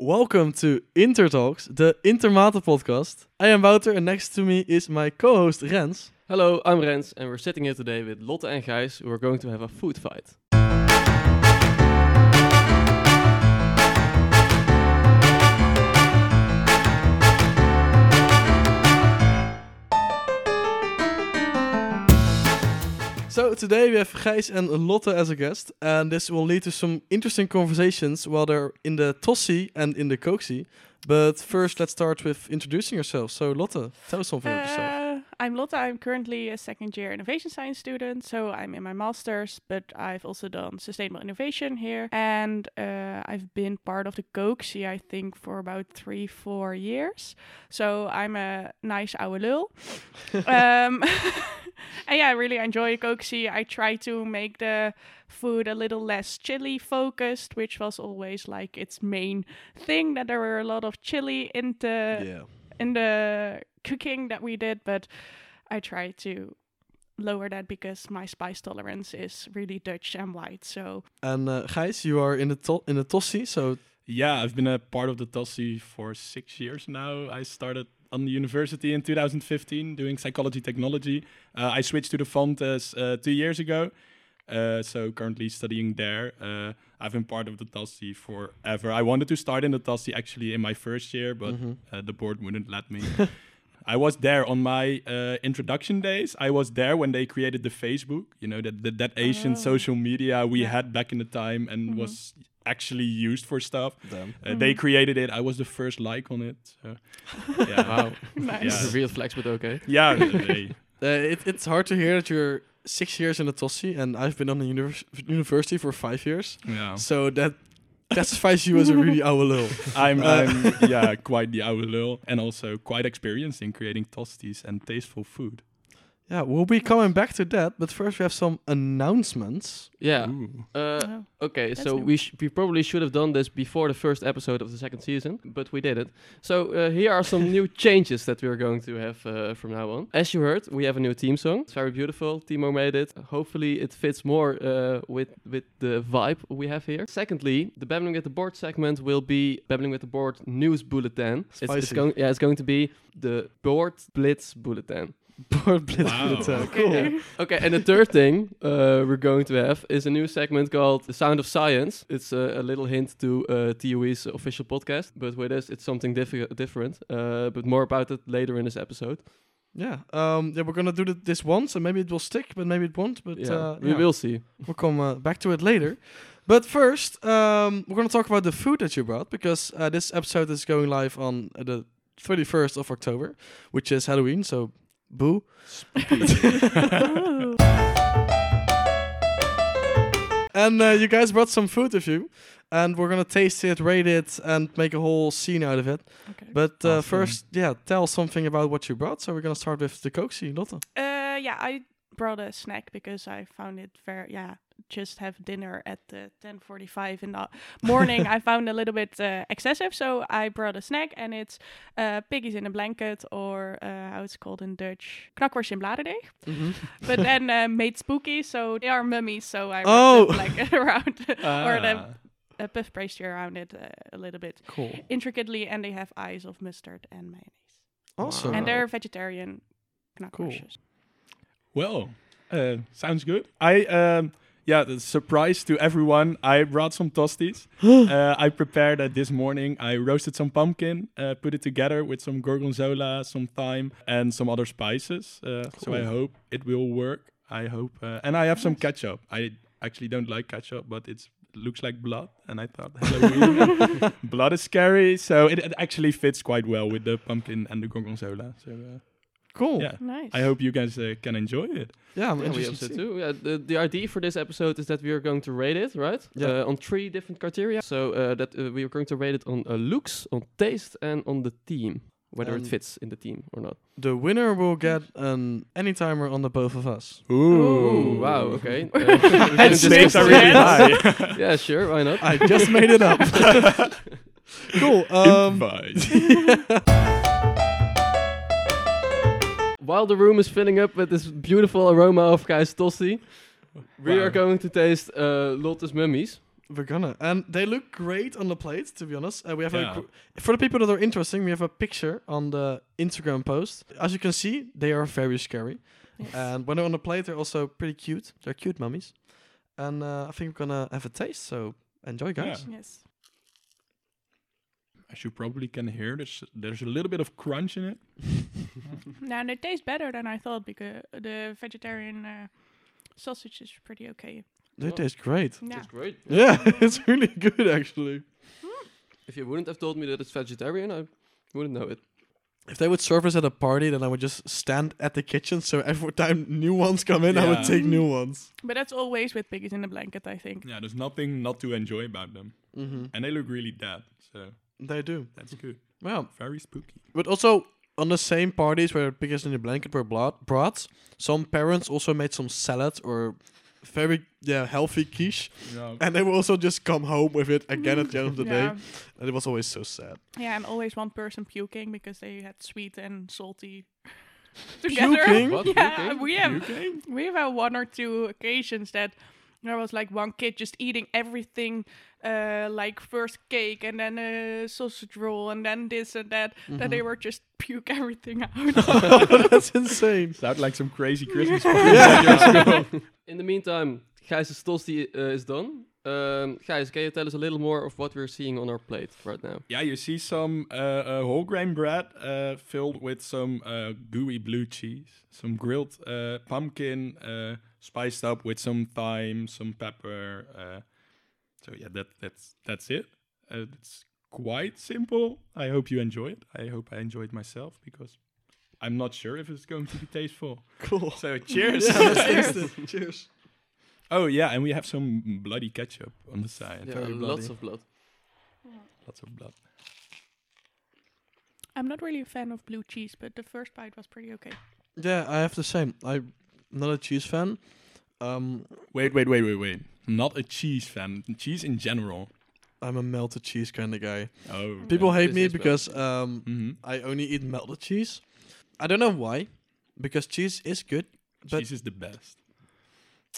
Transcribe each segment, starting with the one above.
Welcome to Intertalks, the Intermate podcast. I am Wouter and next to me is my co-host Rens. Hello, I'm Rens and we're sitting here today with Lotte and Gijs who are going to have a food fight. So today we have Gijs and Lotte as a guest, and this will lead to some interesting conversations while they're in the TostCie and in the Kookcie. But first, let's start with introducing yourself. So Lotte, tell us something about yourself. Uh, I'm Lotte. I'm currently a second year innovation science student. So I'm in my master's, but I've also done sustainable innovation here. And uh, I've been part of the Kookcie, I think, for about three, four years. So I'm a nice oude lul. um, and yeah, I really enjoy Kookcie. I try to make the food a little less chili focused, which was always like its main thing that there were a lot of chili in the yeah. in the cooking that we did, but I try to lower that because my spice tolerance is really Dutch and white. So And uh, Gijs, you are in the to- in the TostCie, so Yeah, I've been a part of the TostCie for six years now. I started on the university in 2015 doing psychology technology. Uh, I switched to the Fontys uh, two years ago. Uh, so currently studying there. Uh, I've been part of the TostCie forever. I wanted to start in the TostCie actually in my first year, but Mhm. uh, the board wouldn't let me. I was there on my uh, introduction days. I was there when they created the Facebook, you know, that that, that Asian Oh. social media we Yeah. had back in the time and Mhm. was actually used for stuff. damn. Uh, They Mhm. created it. I was the first like on it. So, yeah, Wow. nice. Yeah. Real flex, but okay. yeah. they- Uh, it, it's hard to hear that you're six years in the TostCie, and I've been on the univers- university for five years. yeah. So that classifies you as a really oude lul. I'm, Uh, I'm yeah, quite the oude lul and also quite experienced in creating tosties and tasteful food. Yeah, we'll be coming back to that, but first we have some announcements. Yeah. Uh, Oh. okay, That's so new. we sh- we probably should have done this before the first episode of the second season, but we did it. So uh, here are some new changes that we are going to have uh, from now on. As you heard, we have a new theme song. It's very beautiful. Timo made it. Hopefully, it fits more uh, with with the vibe we have here. Secondly, the babbling with the board segment will be babbling with the board news bulletin. It's, it's Spicy. going yeah, it's going to be the board blitz bulletin. Board blitz Wow. bulletin. Okay. Cool. Okay, and the third thing uh, we're going to have is a new segment called The Sound of Science. It's uh, a little hint to uh, TUE's official podcast, but with us, it's something diffi- different. Uh, but more about it later in this episode. Yeah, um, yeah, we're gonna do th- this once, and maybe it will stick, but maybe it won't. But yeah, uh, we yeah, will see. We'll come uh, back to it later. But first, um, we're gonna talk about the food that you brought because uh, this episode is going live on uh, the 31st of October, which is Halloween. So, boo. And uh, you guys brought some food with you, and we're gonna taste it, rate it, and make a whole scene out of it. Okay. But uh, Awesome. first, yeah, tell something about what you brought. So we're gonna start with the Kookcie, Lotte. Uh, yeah, I brought a snack because I found it very yeah. Just have dinner at the 10:45 in the morning. I found a little bit uh, excessive, so I brought a snack, and it's uh, piggies in a blanket, or uh, how it's called in Dutch, knakworst in bladerdeeg. But then uh, made spooky, so they are mummies. So I Oh. like around or the Ah, a puff pastry around it uh, a little bit Cool. intricately, and they have eyes of mustard and mayonnaise, Awesome. and they're vegetarian knakworstjes. well, uh, sounds good. I um, yeah, the surprise to everyone. I brought some tosties. uh, I prepared it this morning. I roasted some pumpkin, uh, put it together with some gorgonzola, some thyme, and some other spices. Uh, So I hope it will work. I hope, uh, and I have some ketchup. I actually don't like ketchup, but it's looks like blood, and I thought Halloween blood is scary, so it, it actually fits quite well with the pumpkin and the gorgonzola. So uh, cool. yeah, Nice. I hope you guys uh, can enjoy it. Yeah, I'm Yeah, we interested. to too. Yeah, the, the idea for this episode is that we are going to rate it, right? Yeah. Uh, on three different criteria. So uh, that uh, we are going to rate it on uh, looks, on taste, and on the theme, whether Um, it fits in the team or not. The winner will get an any timer on the both of us. Ooh, wow, okay. Uh, And can stakes are really high. yeah, sure, why not? I just made it up. cool. Um, Improvise. While the room is filling up with this beautiful aroma of Gijs Tossi, we Wow. are going to taste uh, Lotte's mummies. We're gonna, and they look great on the plate. To be honest, uh, we have Yeah. a gr- for the people that are interesting. We have a picture on the Instagram post. As you can see, they are very scary, Yes. and when they're on the plate, they're also pretty cute. They're cute mummies, and uh, I think we're gonna have a taste. So enjoy, guys. yes. As you probably can hear, there's there's a little bit of crunch in it. Now it tastes better than I thought because the vegetarian uh, sausage is pretty okay. They Oh. taste great. Yeah. That's great. Yeah, it's really good actually. If you wouldn't have told me that it's vegetarian, I wouldn't know it. If they would serve us at a party, then I would just stand at the kitchen. So every time new ones come in, I would take new ones. But that's always with piggies in the blanket, I think. Yeah, there's nothing not to enjoy about them, Mm-hmm. and they look really dead. So They do. that's good. Well, Very spooky. but also on the same parties where piggies in the blanket were brought, brought, some parents also made some salad or very yeah healthy quiche, Yeah. and they would also just come home with it again at the end of the yeah. day, and it was always so sad. Yeah, and always one person puking because they had sweet and salty together. Puking? What? Yeah, Puking? we have Okay. we have had one or two occasions that there was like one kid just eating everything, uh, like first cake and then a sausage roll and then this and that. That they were just puke everything out. that's insane. Sound like some crazy Christmas Yeah. In the meantime, Gijs' tosti uh, is done. Um, Gijs, can you tell us a little more of what we're seeing on our plate right now? Yeah, you see some uh, uh, whole grain bread uh, filled with some uh, gooey blue cheese, some grilled uh, pumpkin uh, spiced up with some thyme, some pepper. Uh, so yeah, that that's that's it. Uh, it's quite simple. I hope you enjoy it. I hope I enjoy it myself because I'm not sure if it's going to be tasteful. Cool. So cheers. Yeah, let's taste it. Cheers. Oh yeah, and we have some bloody ketchup on the side. Yeah, Very lots bloody. of blood. Lots of blood. I'm not really a fan of blue cheese, but the first bite was pretty okay. Yeah, I have the same. I'm not a cheese fan. Um, Wait, wait, wait, wait, wait. Not a cheese fan. Cheese in general. I'm a melted cheese kind of guy. Oh. People hate This me because um, hmm I only eat melted cheese. I don't know why, because cheese is good. But- cheese is the best.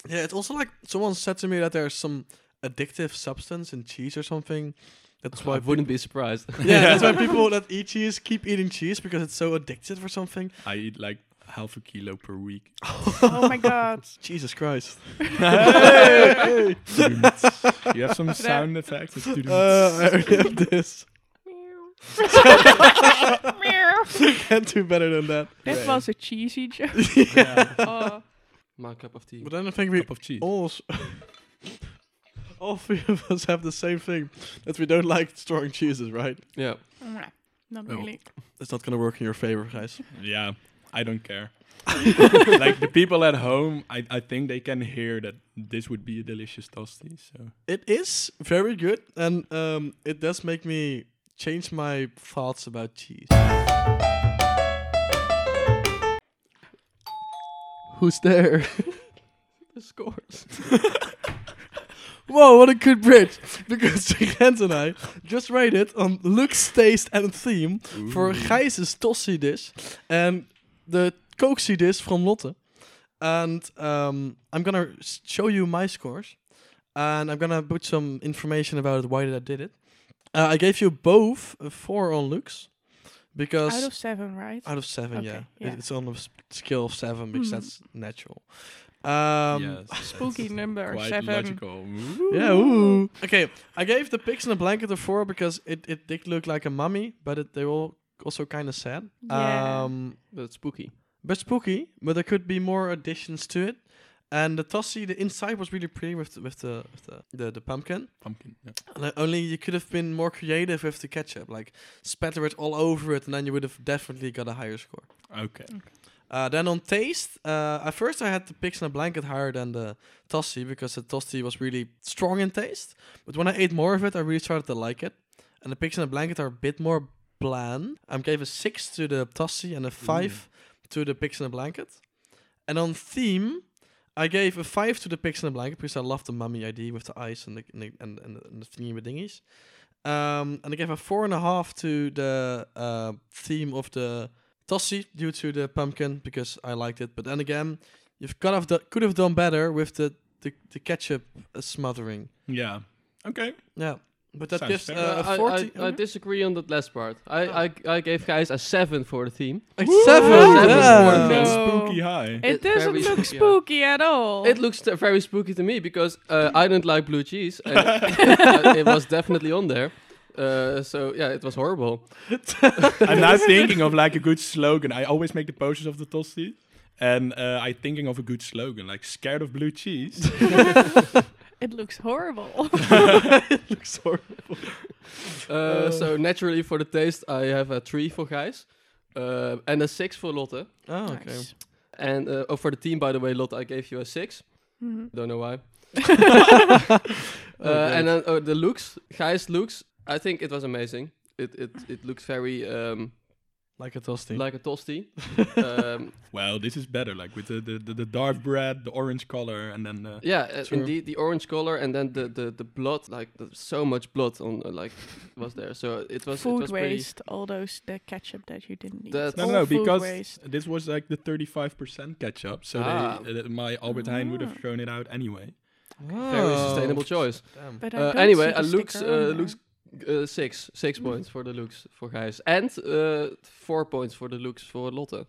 Yeah, it's also like someone said to me that there's some addictive substance in cheese or something. That's why I wouldn't be surprised. yeah, that's why people that eat cheese keep eating cheese because it's so addictive or something. I eat like half a kilo per week. oh my god. Jesus Christ. Hey! you have some sound effects. It's to Uh, I already have this. Can't do better than that. That was a cheesy joke. yeah. oh. My cup of tea. But then I think we cup of cheese. all all three of us have the same thing that we don't like strong cheeses, right? Yeah. Not Oh. really. It's not gonna work in your favor, guys. Yeah, I don't care. like the people at home, I, I think they can hear that this would be a delicious toasty. So It is very good, and um, it does make me change my thoughts about cheese. Who's there? The scores. Whoa, what a good bridge! Because Gent and I just rated on looks, taste, and theme for Gijs's TostCie dish and the Kookcie dish from Lotte. And um, I'm gonna show you my scores, and I'm gonna put some information about it, why did I did it. Uh, I gave you both a four on looks because Out of seven, right? out of seven, Okay, yeah. It- yeah. it's on a scale of seven because Mhm. that's natural. Um, yes, Spooky that's number quite seven. logical. Yeah, ooh. Okay, I gave the pigs in a blanket a four because it, it did look like a mummy, but it, they were also kind of sad. Yeah. Um, But spooky. but spooky, but there could be more additions to it. And the tossie, the inside was really pretty with the, with the with the, the, the pumpkin. Pumpkin. Yeah. And I- only you could have been more creative with the ketchup, like spatter it all over it, and then you would have definitely got a higher score. Okay. Uh, then on taste, uh, at first I had the pigs in a blanket higher than the tossie because the tossie was really strong in taste. But when I ate more of it, I really started to like it. And the pigs in a blanket are a bit more bland. I gave a six to the tossie and a five to the pigs in a blanket. And on theme, I gave a five to the pigs in a blanket because I love the mummy idea with the eyes and the and the, and, and, and the thingy with dingies. Um, and I gave a four and a half to the uh, theme of the Tossie due to the pumpkin because I liked it. But then again, you've could have do- could have done better with the the, the ketchup uh, smothering. Yeah. Okay. Yeah, but that Sounds gives uh, Uh, 40. I, I disagree on that last part. I, I, I gave Gijs a 7 for the team. Like Woo! seven. Seven yeah. for the That's spooky high. It It doesn't very look spooky, yeah. at all. It looks t- very spooky to me because uh, I don't like blue cheese. And uh, it was definitely on there. Uh, so yeah, it was horrible. I'm now thinking of like a good slogan. I always make the posters of the tosti. And uh, I'm thinking of a good slogan, like scared of blue cheese. It looks horrible. it looks horrible. Uh, so naturally for the taste, I have a 3 for Gijs. Uh, and a 6 for Lotte. Oh, okay. Nice. And uh, oh, for the team, by the way, Lotte, I gave you a 6. Mhm. Don't know why. Oh, Uh, and then oh, the looks, Gijs' looks, I think it was amazing. It it it looks very um, like a toasty. like a toasty. um, well, this is better, like with the, the, the, the dark bread, the orange color, and then uh, yeah, uh, True. indeed, the orange color and then the the, the blood, like the, so much blood on uh, like was there. So it was it food was waste, all those the ketchup that you didn't need. That's- No, no, no, because waste. this was like the 35% ketchup. So Ah. they, uh, my Albert Heijn would have Ah. thrown it out anyway. Very Oh. sustainable choice. Damn. But I Uh, don't anyway, see the uh, looks sticker on uh, there. Looks uh, six six Mm. points for the looks for Gijs and uh, four points for the looks for Lotte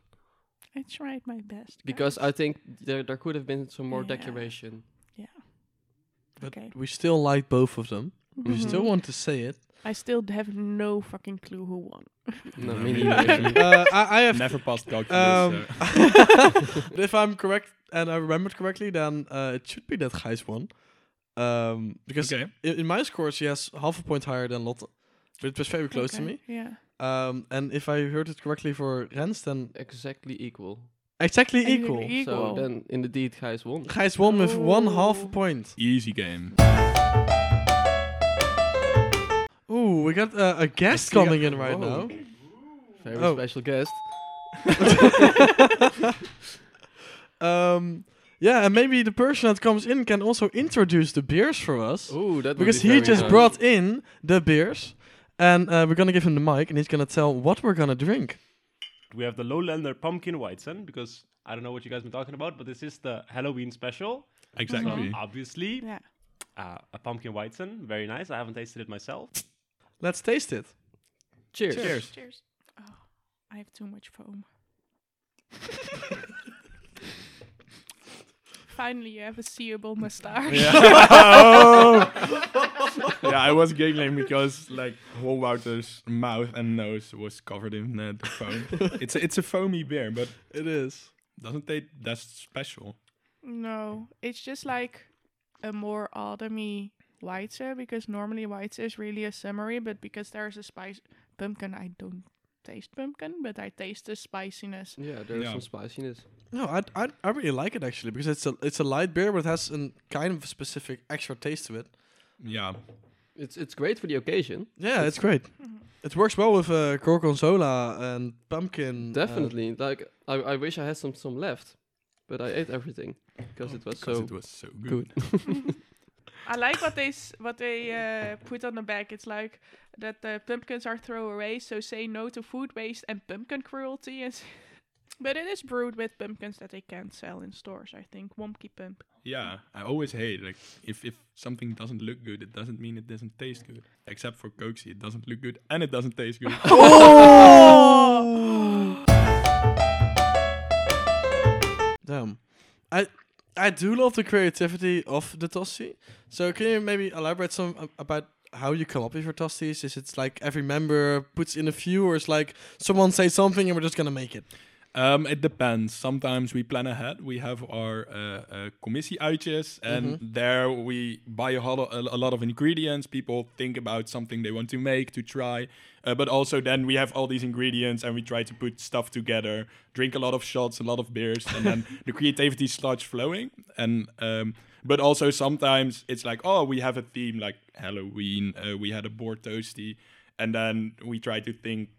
I tried my best. because Gijs. I think there there could have been some more decoration. Yeah. decoration. But Okay. we still like both of them. We Mhm. still want to say it. I still have no fucking clue who won. No, No, me me neither. neither. uh, I, I have Never passed calculus. Um, so- if I'm correct and I remembered correctly, then uh, it should be that Gijs won. Um, because okay. in, in my scores, he has half a point higher than Lotte. But it was very close to me. Yeah. Um, and if I heard it correctly for Rens, then exactly equal. exactly Exactly equal. equal. So then indeed Gijs won. Gijs won with one half a Oh. point. Easy game. Ooh, we got uh, a guest coming in right Whoa. now. Very Oh. special guest. Um, yeah, and maybe the person that comes in can also introduce the beers for us. Ooh, that would because be he very just nice. brought in the beers. And uh, we're gonna give him the mic, and he's gonna tell what we're gonna drink. We have the Lowlander Pumpkin Weizen because I don't know what you guys been talking about, but this is the Halloween special. Exactly. Mhm. Obviously, Yeah. uh, a pumpkin Weizen, very nice. I haven't tasted it myself. Let's taste it. Cheers. Cheers. Cheers. Oh, I have too much foam. Finally, you have a seeable mustache. Yeah. yeah, I was giggling because like whole Wouter's mouth and nose was covered in uh, the foam. it's a, it's a foamy beer, but It is. doesn't taste that special. No, it's just like a more autumny Weizen because normally Weizen is really a summery, but because there's a spice pumpkin, I don't taste pumpkin, but I taste the spiciness. Yeah, there's Yeah. some spiciness. No, I, I I really like it actually because it's a it's a light beer, but it has a kind of specific extra taste to it. Yeah. It's it's great for the occasion. Yeah, it's great. It works well with uh, gorgonzola and pumpkin. uh, Definitely. like I, I wish I had some some left, but I ate everything because it was Because so it was so good. good. I like what they s- what they uh, put on the back. It's like that the pumpkins are throwaway, so say no to food waste and pumpkin cruelty. And s- but it is brewed with pumpkins that they can't sell in stores. I think Womki Pump. Yeah, I always hate like if if something doesn't look good, it doesn't mean it doesn't taste good. Except for Kookcie, it doesn't look good and it doesn't taste good. Oh! Damn. I I do love the creativity of the TostCie. So can you maybe elaborate some a- about how you come up with your Tossis? Is it like every member puts in a few or is like someone say something and we're just gonna make it? Um, it depends. Sometimes we plan ahead. We have our uh, uh, commissie-uitjes, and Mhm. there we buy a, a, a lot of ingredients. People think about something they want to make to try, uh, but also then we have all these ingredients and we try to put stuff together. Drink a lot of shots, a lot of beers, and then the creativity starts flowing. And um, but also sometimes it's like, oh, we have a theme like Halloween. Uh, we had a board toasty, and then we try to think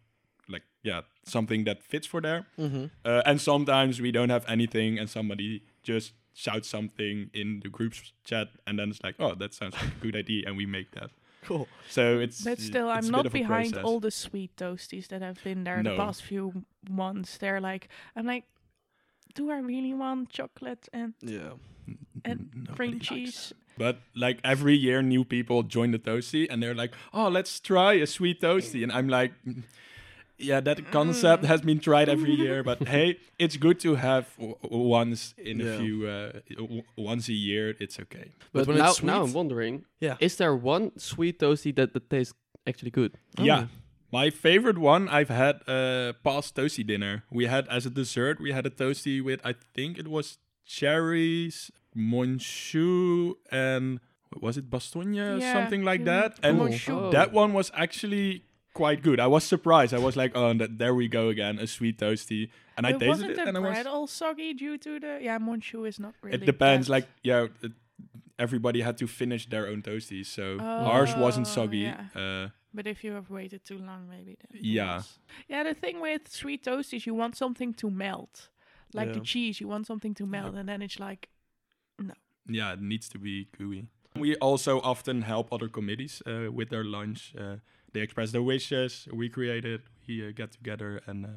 yeah something that fits for there. Mm-hmm. Uh, and sometimes we don't have anything, and somebody just shouts something in the group's chat, and then it's like, oh, that sounds like a good idea, and we make that. Cool. So it's. But still, it's I'm not behind all the sweet toasties that have been there No. the past few months. They're like, I'm like, do I really want chocolate and Yeah. and Nobody cream cheese? But like every year, new people join the toasty, and they're like, "Oh, let's try a sweet toasty," and I'm like. "Mm, Yeah, that concept has been tried every year, but hey, it's good to have w- w- once in a few, uh, w- once a year. It's okay. But, when now, it's now I'm wondering, Yeah. is there one sweet toasty that, that tastes actually good? Yeah. My favorite one I've had uh past toasty dinner. We had as a dessert, we had a toasty with I think it was cherries, monchou, and what was it bastogne, Yeah, something like mm, that. And monchou. Oh. that one was actually quite good. I was surprised. I was like, oh, that, there we go again, a sweet toasty. And I But tasted wasn't it, the and I was. bread all soggy due to the yeah Monchou is not really. it depends. that- Like, yeah, it, everybody had to finish their own toasties, so ours wasn't Oh, soggy. yeah. Uh, But if you have waited too long, maybe. Then Yeah. was. Yeah, the thing with sweet toast is you want something to melt, like the cheese. You want something to melt, and then it's like, no. yeah, it needs to be gooey. We also often help other committees uh, with their lunch. Uh, they express their wishes, we create it, we uh, get together and uh,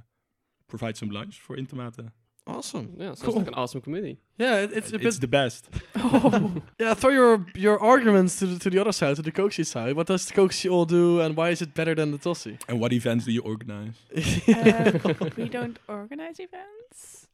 provide some lunch for Intermate. Awesome. Yeah, sounds Cool. like an awesome committee. Yeah, it, it's a It's the best. yeah, throw your your arguments to the, to the other side, to the Kookcie side. What does the Kookcie all do, and why is it better than the TostCie? And what events do you organize? uh, we don't organize events.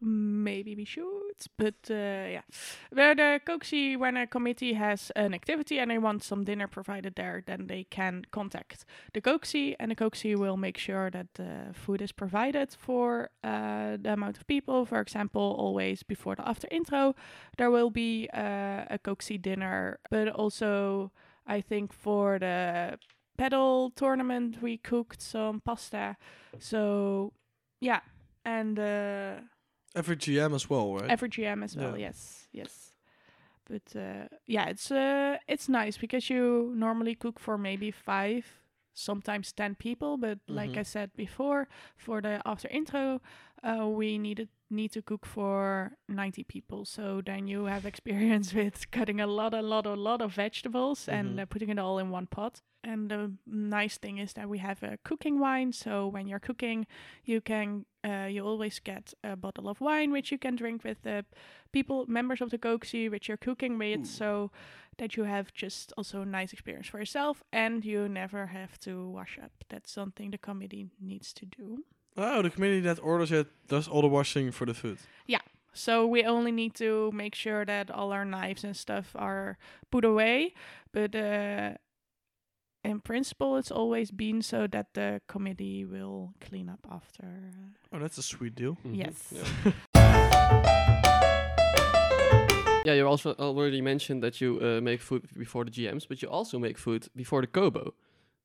Maybe we should, but uh, yeah. Where the Kookcie, when a committee has an activity and they want some dinner provided there, then they can contact the Kookcie, and the Kookcie will make sure that the food is provided for uh, the amount of people. For example, always before the after intro, there will be uh, a Kookcie dinner, but also I think for the pedal tournament we cooked some pasta. So yeah, and uh, Every GM as well, right? every GM as well. Yeah. Yes, yes. But uh, yeah, it's uh, it's nice because you normally cook for maybe five, sometimes ten people. But like Mhm. I said before, for the after intro, uh, we needed need to cook for ninety people. So then you have experience with cutting a lot, a lot, a lot of vegetables Mhm. and uh, putting it all in one pot. And the nice thing is that we have a cooking wine. So when you're cooking, you can uh, you always get a bottle of wine which you can drink with the people members of the Kookcie which you're cooking with Ooh. so that you have just also a nice experience for yourself and you never have to wash up that's something the committee needs to do Oh, the committee that orders it does all the washing for the food. Yeah. So we only need to make sure that all our knives and stuff are put away but uh, in principle it's always been so that the committee will clean up after uh, Oh, that's a sweet deal. Mhm. Yes. Yeah. Yeah, you also already mentioned that you uh, make food before the GMs, but you also make food before the Kobo.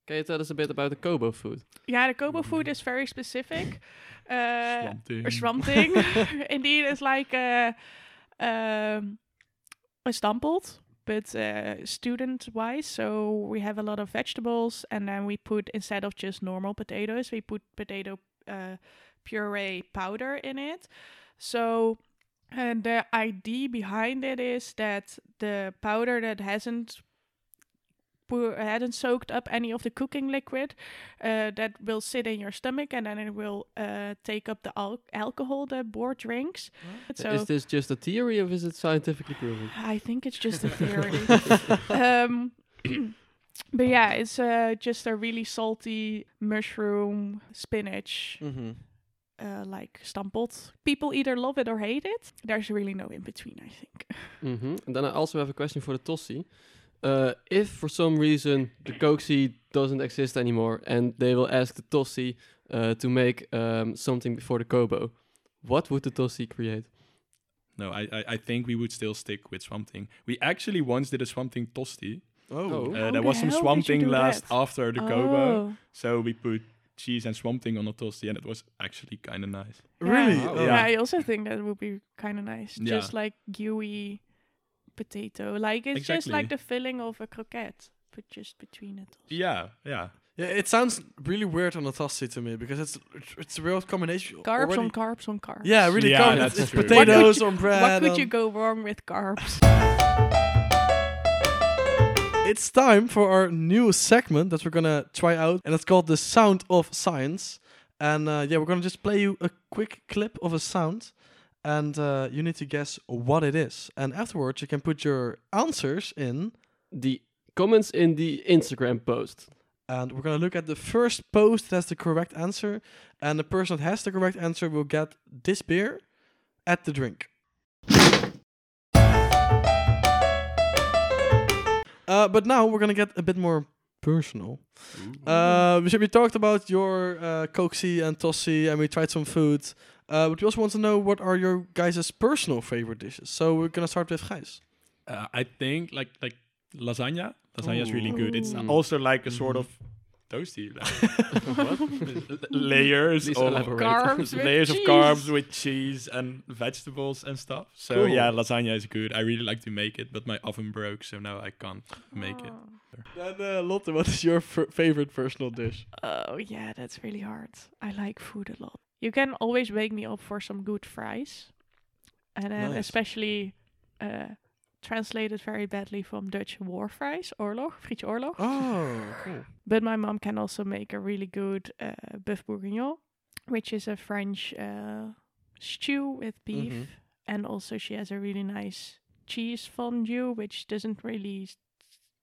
Can you tell us a bit about the Kobo food? Yeah, the Kobo food is very specific. Uh, Swamping. or something. Indeed, it's like a, um, a stamppot, but uh, student-wise. So we have a lot of vegetables, and then we put instead of just normal potatoes, we put potato uh, puree powder in it. So. And the idea behind it is that the powder that hasn't pu- hadn't soaked up any of the cooking liquid uh, that will sit in your stomach and then it will uh, take up the al- alcohol the board drinks. So is this just a theory or is it scientifically proven? I think it's just a theory. um, but yeah, it's uh, just a really salty mushroom spinach. Mm-hmm. Uh, like stamppot. People either love it or hate it. There's really no in between, I think. Mm-hmm. And then I also have a question for the TostCie. Uh, if for some reason the Kookcie doesn't exist anymore and they will ask the TostCie uh, to make um, something before the Kobo, what would the TostCie create? No, I, I I think we would still stick with Swamp Thing. We actually once did a Swamp Thing tosti. Oh. Oh. Uh, How there the was some hell Swamp Thing last that? after the Kobo. Oh. So we put cheese and Swamp Thing on a tosti and it was actually kind of nice. Really? Yeah. Oh. Yeah. Yeah. I also think that would be kind of nice. Yeah. Just like gooey potato. Like it's just like the filling of a croquette, but just between it. also. Yeah, yeah. Yeah, it sounds really weird on a Tossie to me because it's it's a real combination. Carbs already. on carbs on carbs. Yeah, really. Yeah, com- that's it's, it's true. potatoes What on bread. What could you go wrong with carbs? It's time for our new segment that we're gonna try out, and it's called the Sound of Science. And uh, yeah, we're gonna just play you a quick clip of a sound, and uh, you need to guess what it is. And afterwards, you can put your answers in, The comments in the Instagram post. and we're gonna look at the first post that has the correct answer, and the person that has the correct answer will get this beer at the drink. Uh, but now we're gonna get a bit more personal. Uh, we, we talked about your uh, Kookcie and TostCie, and we tried some food. Uh, but we also want to know what are your guys' personal favorite dishes. So we're gonna start with Gijs. Uh, I think like like lasagna. Lasagna is really good. It's Ooh. also like a sort Mhm. of toasty like, layers of. Carbs with layers of cheese. carbs with cheese and vegetables and stuff. So Cool. yeah, lasagna is good. I really like to make it, but my oven broke, so now I can't make it. Oh. Then uh, Lotte, what is your f- favorite personal dish? Oh yeah, that's really hard. I like food a lot. You can always wake me up for some good fries, and then Nice. especially uh, translated very badly from Dutch war fries, oorlog, frietje oorlog. Oh, cool. But my mom can also make a really good uh, bœuf bourguignon, which is a French uh, stew with beef, Mhm. and also she has a really nice cheese fondue, which doesn't really.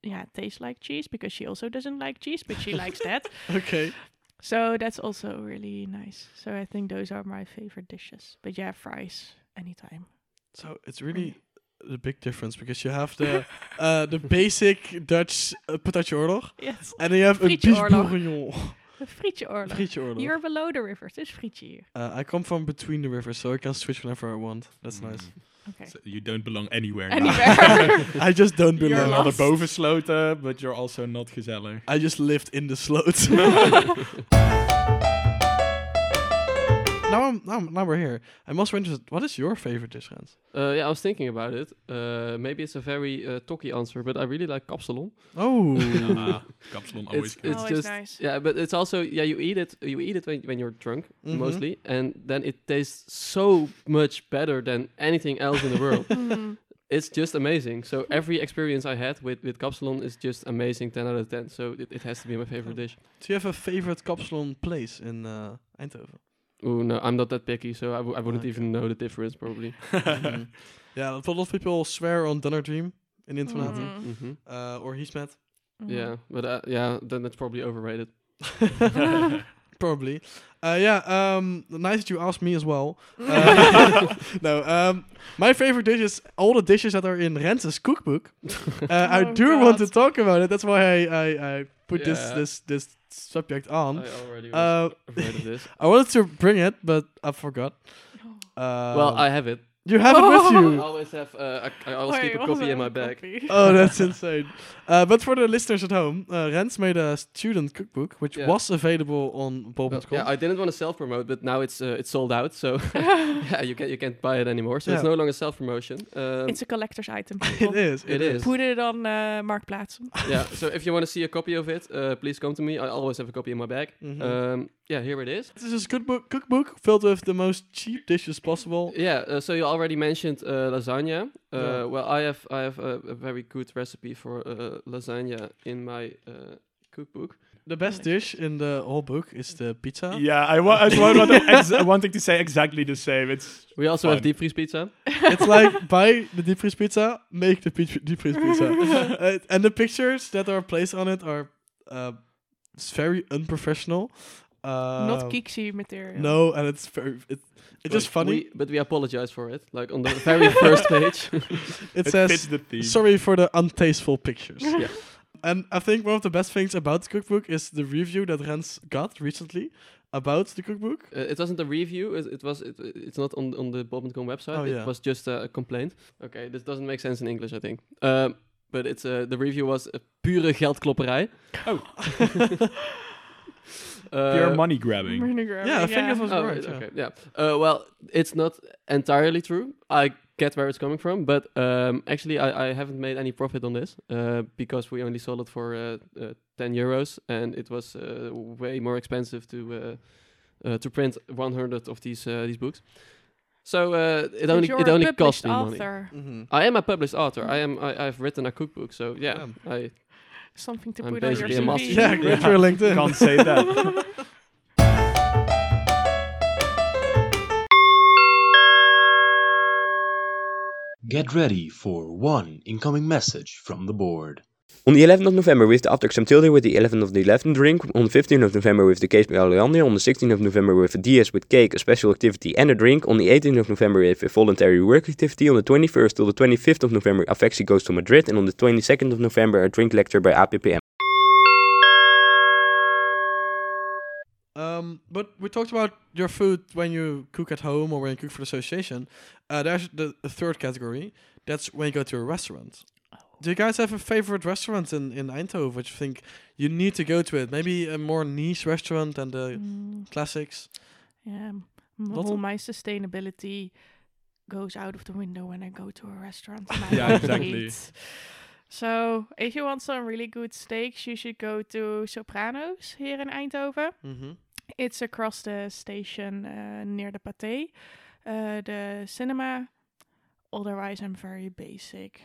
Yeah, taste like cheese because she also doesn't like cheese, but she likes that. Okay. So that's also really nice. So I think those are my favorite dishes. But yeah, fries anytime. So it's really the big difference because you have the uh, the basic Dutch uh, patatje oorlog, Yes. and then you have a Frietje beef oorlog. bourguignon. A frietje oorlog. Frietje oorlog. You're below the rivers. Dus frietje hier. Uh, I come from between the rivers, so I can switch whenever I want. That's nice. Okay. So you don't belong anywhere. now. Anywhere. I just don't belong. You're not bovensloten, but you're also not gezellig. I just lived in the sloot. now, I'm, now, now we're here. I'm also interested. What is your favorite dish, Hans? Uh, yeah, I was thinking about it. Uh, maybe it's a very uh, talky answer, but I really like kapsalon. Oh, Ah, kapsalon always It's- good. it's Always just- nice. Yeah, but it's also yeah you eat it you eat it when when you're drunk Mhm. mostly, and then it tastes so much better than anything else in the world. Mm. it's just amazing. So every experience I had with with kapsalon is just amazing, ten out of ten. So it, it has to be my favorite dish. do you have a favorite kapsalon place in uh, Eindhoven? Oh no, I'm not that picky, so I, w- I wouldn't Okay. even know the difference probably. Yeah, a lot of people swear on Dunner Dream in the internet, Mhm. hmm uh, or Heesmet. Mhm. Yeah, but uh, yeah, then that's probably overrated. Probably. Uh, yeah, um, nice that you asked me as well. Uh, no, um, my favorite dish is all the dishes that are in Rens's cookbook. Uh, I Oh, do want to talk about it. That's why I, I, I put this, this this subject on. I already was Uh, afraid of this. I wanted to bring it, but I forgot. Oh. Uh, well, I have it. You have it with I you. always have. Uh, I, I always keep a also copy in my bag. Oh, that's insane. Uh, but for the listeners at home, uh, Rens made a student cookbook, which Yeah. was available on Well, bol.com. yeah, I didn't want to self promote, but now it's uh, it's sold out. So yeah, you can you can't buy it anymore. So it's Yeah. no longer self promotion. Um, It's a collector's item. it people. is. It is. Put it on uh, Marktplaats. yeah. So if you want to see a copy of it, uh, please come to me. I always have a copy in my bag. Mhm. Um, yeah, here it is. This is a cookbook, cookbook filled with the most cheap dishes possible. Yeah. Uh, so you already mentioned uh, lasagna. Uh, Yeah. Well, I have I have a, a very good recipe for uh, lasagna in my uh, cookbook. The best dish in the whole book is the pizza. yeah, I, wa- I was want to ex- wanting to say exactly the same. It's We also have deep freeze pizza. it's like buy the deep freeze pizza, make the pe- deep freeze pizza, Uh, and the pictures that are placed on it are uh, it's very unprofessional. Uh, Not geeksy material. No, and it's very it, it's just funny. we- but we apologize for it. Like on the very first page. it it says sorry for the untasteful pictures. yeah. And I think one of the best things about the cookbook is the review that Rens got recently about the cookbook. Uh, it wasn't a review. It, it was. It, it's not on on the Bob.com website. Oh, it yeah. was just uh, a complaint. Okay, this doesn't make sense in English. I think. Um, but it's uh, the review was pure geldklopperij. Oh. Uh, Pure money grabbing. Vinegar, Yeah, I think that was Oh, right. right, yeah. okay, yeah. Uh, well, it's not entirely true. I get where it's coming from, but um, actually, I, I haven't made any profit on this uh, because we only sold it for uh, uh, 10 euros, and it was uh, way more expensive to uh, uh, to print 100 of these uh, these books. So uh, it only it only cost me money. author. Mhm. I am a published author. I am. I, I've written a cookbook. So yeah, Yeah. I something to I'm put on your CV. Master. Yeah, go yeah. to LinkedIn. Can't say that. Get ready for one incoming message from the board. On the 11th of November, have the After Exam Tilde with the 11th of the 11th drink. On the 15th of November, have the Case Oleander. On the 16th of November, have the DS with cake, a special activity, and a drink. On the 18th of November, have a voluntary work activity. On the 21st till the 25th of November, Avexi goes to Madrid. And on the 22nd of November, a drink lecture by APPM. Um, but we talked about your food when you cook at home or when you cook for the association. Uh, there's the, the third category. That's when you go to a restaurant. Do you guys have a favorite restaurant in, in Eindhoven which you think you need to go to it? Maybe a more niche restaurant than the Mm, classics? yeah, all my sustainability goes out of the window when I go to a restaurant. Yeah, to exactly. eat. So, if you want some really good steaks, you should go to Sopranos here in Eindhoven. Mm-hmm. It's across the station uh, near the Pathé, uh, the cinema. Otherwise, I'm very basic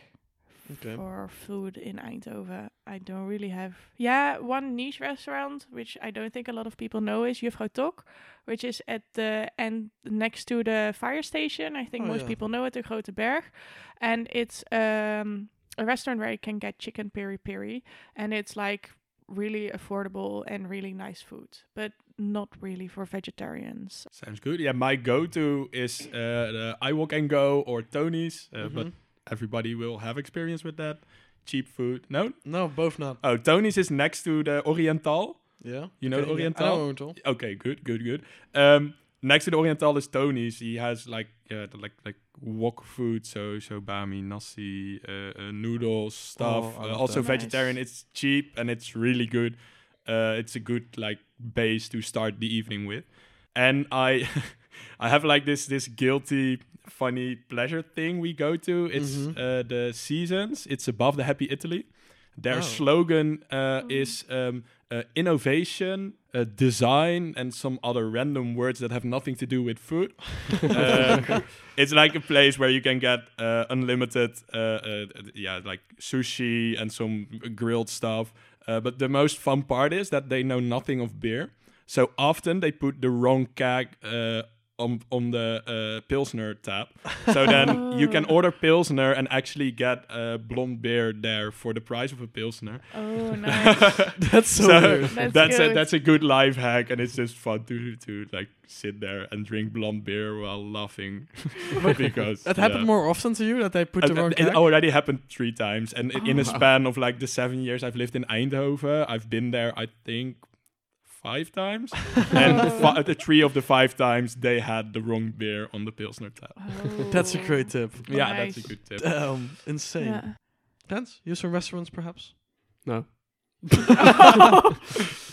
Okay. for food in Eindhoven. I don't really have. Yeah, one niche restaurant which I don't think a lot of people know is Juffrouw Tok, which is at the end next to the fire station. I think Oh, most yeah. people know it, the Grote Berg, and it's um, a restaurant where you can get chicken peri peri, and it's like really affordable and really nice food, but not really for vegetarians. Sounds good. Yeah, my go-to is uh, the I Walk and Go or Tony's, uh, but Mhm. Everybody will have experience with that. Cheap food. No? No, both not. Oh, Tony's is next to the Oriental. Yeah. You know Okay, the yeah, Oriental? I know Oriental. Okay, good, good, good. Um, next to the Oriental is Tony's. He has like yeah, the, like like wok food, so so bami, nasi, uh, uh, noodles, stuff. Oh, uh, also that. Nice. vegetarian. It's cheap and it's really good. Uh, it's a good like base to start the evening with. And I I have like this this guilty funny pleasure thing we go to. It's Mhm. uh, the seasons. It's above the Happy Italy. Their Oh. slogan uh, Mm. is um, uh, innovation, uh, design, and some other random words that have nothing to do with food. Uh, it's like a place where you can get uh, unlimited, uh, uh, yeah, like sushi and some grilled stuff. Uh, but the most fun part is that they know nothing of beer. So often they put the wrong keg uh, on on the uh, pilsner tap. So then you can Oh. order pilsner and actually get a blonde beer there for the price of a pilsner. Oh, nice. That's so, So weird. That's that's a good. that's a good life hack, and it's just fun to to like sit there and drink blonde beer while laughing because That happened yeah. more often to you that they put the Uh, wrong it keg? already happened three times, and i- in a Oh. span of like the seven years I've lived in Eindhoven, I've been there. I think five times, and Oh. fi- the three of the five times they had the wrong beer on the pilsner tap. That's a Oh. great tip. Yeah, that's a good tip. Damn, insane. Yeah. Hans, you some restaurants perhaps? No.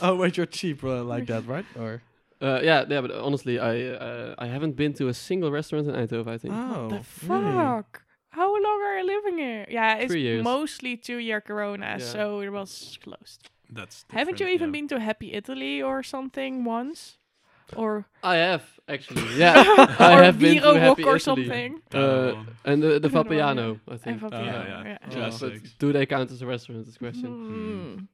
oh wait, you're cheap uh, like that, right? Or Uh, yeah, yeah, but honestly, I uh, I haven't been to a single restaurant in Eindhoven. I think. oh, the really? fuck? How long are you living here? Yeah, it's mostly two year corona, Yeah. so it was closed. That's Haven't you even yeah. been to Happy Italy or something once? Or I have actually. Yeah, I or have been to Happy Wok or Italy. something? That Uh, and the, the I Vapiano, I I think. have Oh, yeah, yeah. yeah. Uh, Classics. do they count as a restaurant? Is the question. Mm.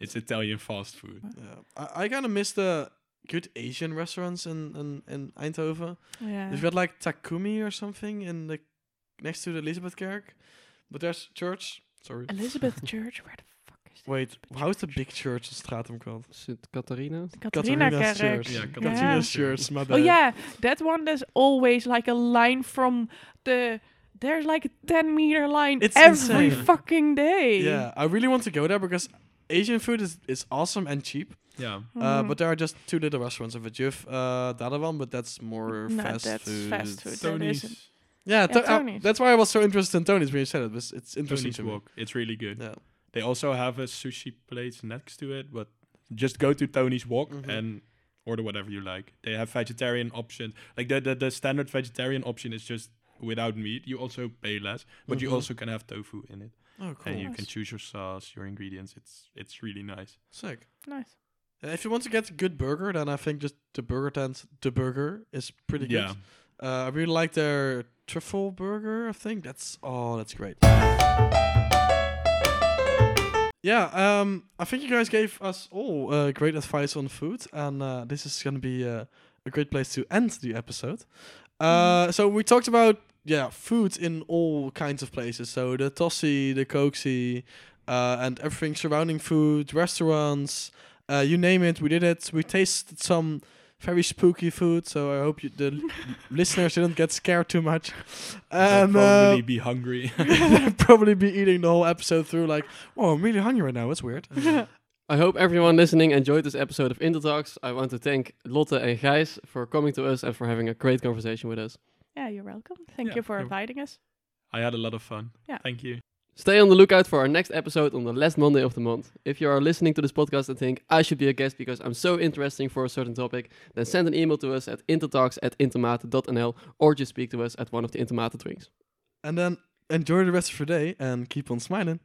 It's Italian fast food. Yeah. I, I kind of miss the good Asian restaurants in in, in Eindhoven. Yeah. You've got like Takumi or something in the next to the Elisabethkerk, but there's church. Sorry. Elizabeth Church, where the fuck is that? Wait, how's the big church in Stratum called? Sint Catharina. Catharina Catharina's Church. Yeah, Yeah. Church. My Oh yeah, that one. There's always like a line from the. There's like a ten meter line It's every insane. fucking day. Yeah, I really want to go there because Asian food is, is awesome and cheap. Yeah. Uh, Mhm. but there are just two little restaurants of it. You have uh, the other one, but that's more No, fast that's food. fast food. Tony's, Yeah, Yeah, to- uh, Tony's. that's why I was so interested in Tony's when you said it. It's, it's interesting Tony's to me. It's really good. Yeah. They also have a sushi place next to it, but just go to Tony's Wok Mhm. and order whatever you like. They have vegetarian options. Like the, the the standard vegetarian option is just without meat. You also pay less, but you Mhm. also can have tofu in it, Oh, cool. and you can choose your sauce, your ingredients. It's it's really nice. Sick. Nice. Uh, if you want to get a good burger, then I think just the burger tent, the burger is pretty Yeah. good. Uh, I really like their truffle burger. I think that's oh, that's great. Yeah, um, I think you guys gave us all uh, great advice on food, and uh, this is going to be uh, a great place to end the episode. Uh, so we talked about yeah, food in all kinds of places. So the TostCie, the Kookcie, uh, and everything surrounding food, restaurants, uh, you name it, we did it. We tasted some very spooky food, so I hope you, the listeners didn't get scared too much. They'll And probably uh, be hungry. they'll probably be eating the whole episode through, like, oh, I'm really hungry right now. It's weird. I hope everyone listening enjoyed this episode of Intertalks. I want to thank Lotte and Gijs for coming to us and for having a great conversation with us. Yeah, you're welcome. Thank Yeah, you for inviting us. I had a lot of fun. Yeah. Thank you. Stay on the lookout for our next episode on the last Monday of the month. If you are listening to this podcast and think I should be a guest because I'm so interesting for a certain topic, then send an email to us at intertalks at intermate.nl or just speak to us at one of the Intermate drinks. And then enjoy the rest of your day and keep on smiling.